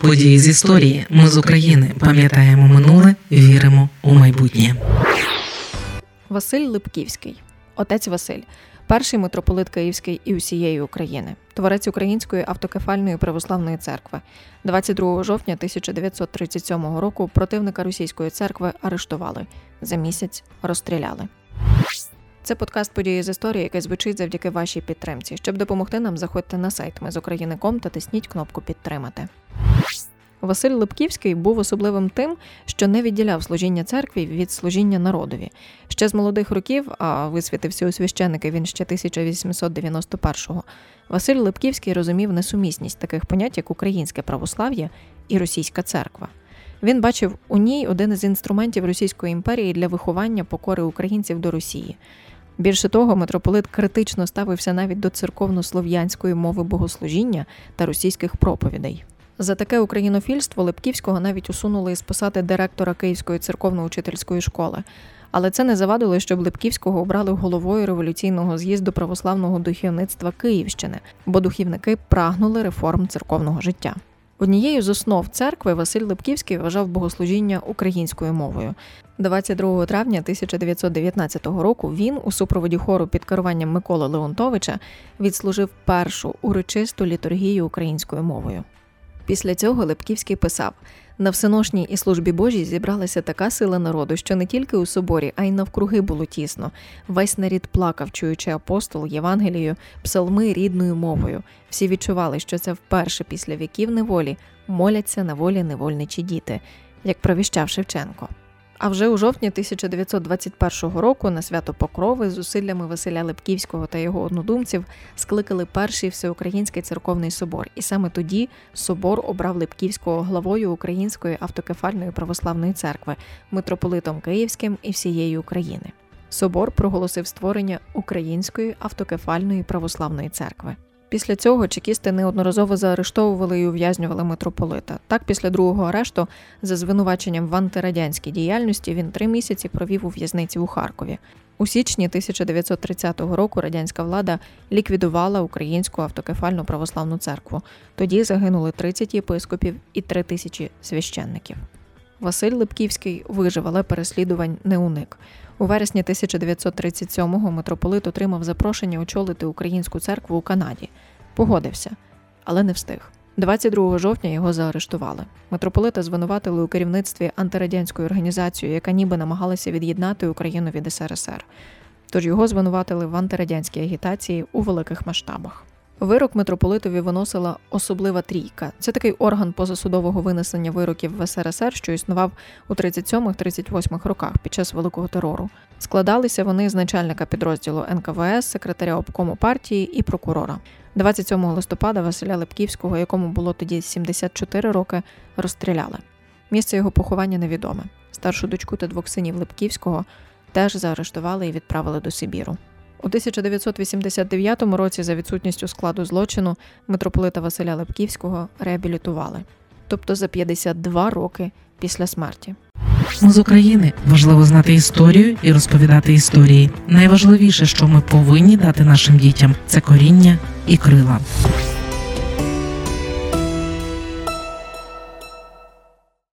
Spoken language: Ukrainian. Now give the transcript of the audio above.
Події з історії. Ми з України пам'ятаємо минуле, віримо у майбутнє. Василь Липківський, отець Василь, перший митрополит Київський і усієї України, творець Української автокефальної православної церкви. 22 жовтня 1937 року противника російської церкви арештували за місяць розстріляли. Це подкаст події з історії, який звучить завдяки вашій підтримці. Щоб допомогти нам, заходьте на сайт Ми з України.ком та тисніть кнопку Підтримати. Василь Липківський був особливим тим, що не відділяв служіння церкві від служіння народові. Ще з молодих років, а висвітився у священники він ще 1891-го, Василь Липківський розумів несумісність таких понять, як українське православ'я і російська церква. Він бачив у ній один із інструментів Російської імперії для виховання покори українців до Росії. Більше того, митрополит критично ставився навіть до церковно-слов'янської мови богослужіння та російських проповідей. За таке українофільство Липківського навіть усунули із посади директора Київської церковно-учительської школи. Але це не завадило, щоб Липківського обрали головою революційного з'їзду православного духовництва Київщини, бо духівники прагнули реформ церковного життя. Однією з основ церкви Василь Липківський вважав богослужіння українською мовою. 22 травня 1919 року він у супроводі хору під керуванням Миколи Леонтовича відслужив першу урочисту літургію українською мовою. Після цього Лепківський писав: на всеношній і службі Божій зібралася така сила народу, що не тільки у соборі, а й навкруги було тісно. Весь нарід плакав, чуючи апостол, Євангелію, псалми рідною мовою. Всі відчували, що це вперше після віків неволі моляться на волі невольничі діти, як провіщав Шевченко. А вже у жовтні 1921 року на свято Покрови зусиллями Василя Липківського та його однодумців скликали перший всеукраїнський церковний собор, і саме тоді собор обрав Липківського главою Української автокефальної православної церкви, митрополитом Київським і всієї України. Собор проголосив створення Української автокефальної православної церкви. Після цього чекісти неодноразово заарештовували і ув'язнювали митрополита. Так, після другого арешту, за звинуваченням в антирадянській діяльності, він три місяці провів у в'язниці у Харкові. У січні 1930 року радянська влада ліквідувала українську автокефальну православну церкву. Тоді загинули 30 єпископів і 3 тисячі священників. Василь Липківський вижив, переслідувань не уник. У вересні 1937-го митрополит отримав запрошення очолити українську церкву у Канаді. Погодився, але не встиг. 22 жовтня його заарештували. Митрополита звинуватили у керівництві антирадянської організації, яка ніби намагалася від'єднати Україну від СРСР. Тож його звинуватили в антирадянській агітації у великих масштабах. Вирок митрополитові виносила особлива трійка. Це такий орган позасудового винесення вироків в СРСР, що існував у 37-38 роках під час великого терору. Складалися вони з начальника підрозділу НКВС, секретаря обкому партії і прокурора. 27 листопада Василя Липківського, якому було тоді 74 роки, розстріляли. Місце його поховання невідоме. Старшу дочку та двох синів Липківського теж заарештували і відправили до Сибіру. У 1989 році за відсутністю складу злочину митрополита Василя Лепківського реабілітували, тобто за 52 роки після смерті. З України важливо знати історію і розповідати історії. Найважливіше, що ми повинні дати нашим дітям, це коріння і крила.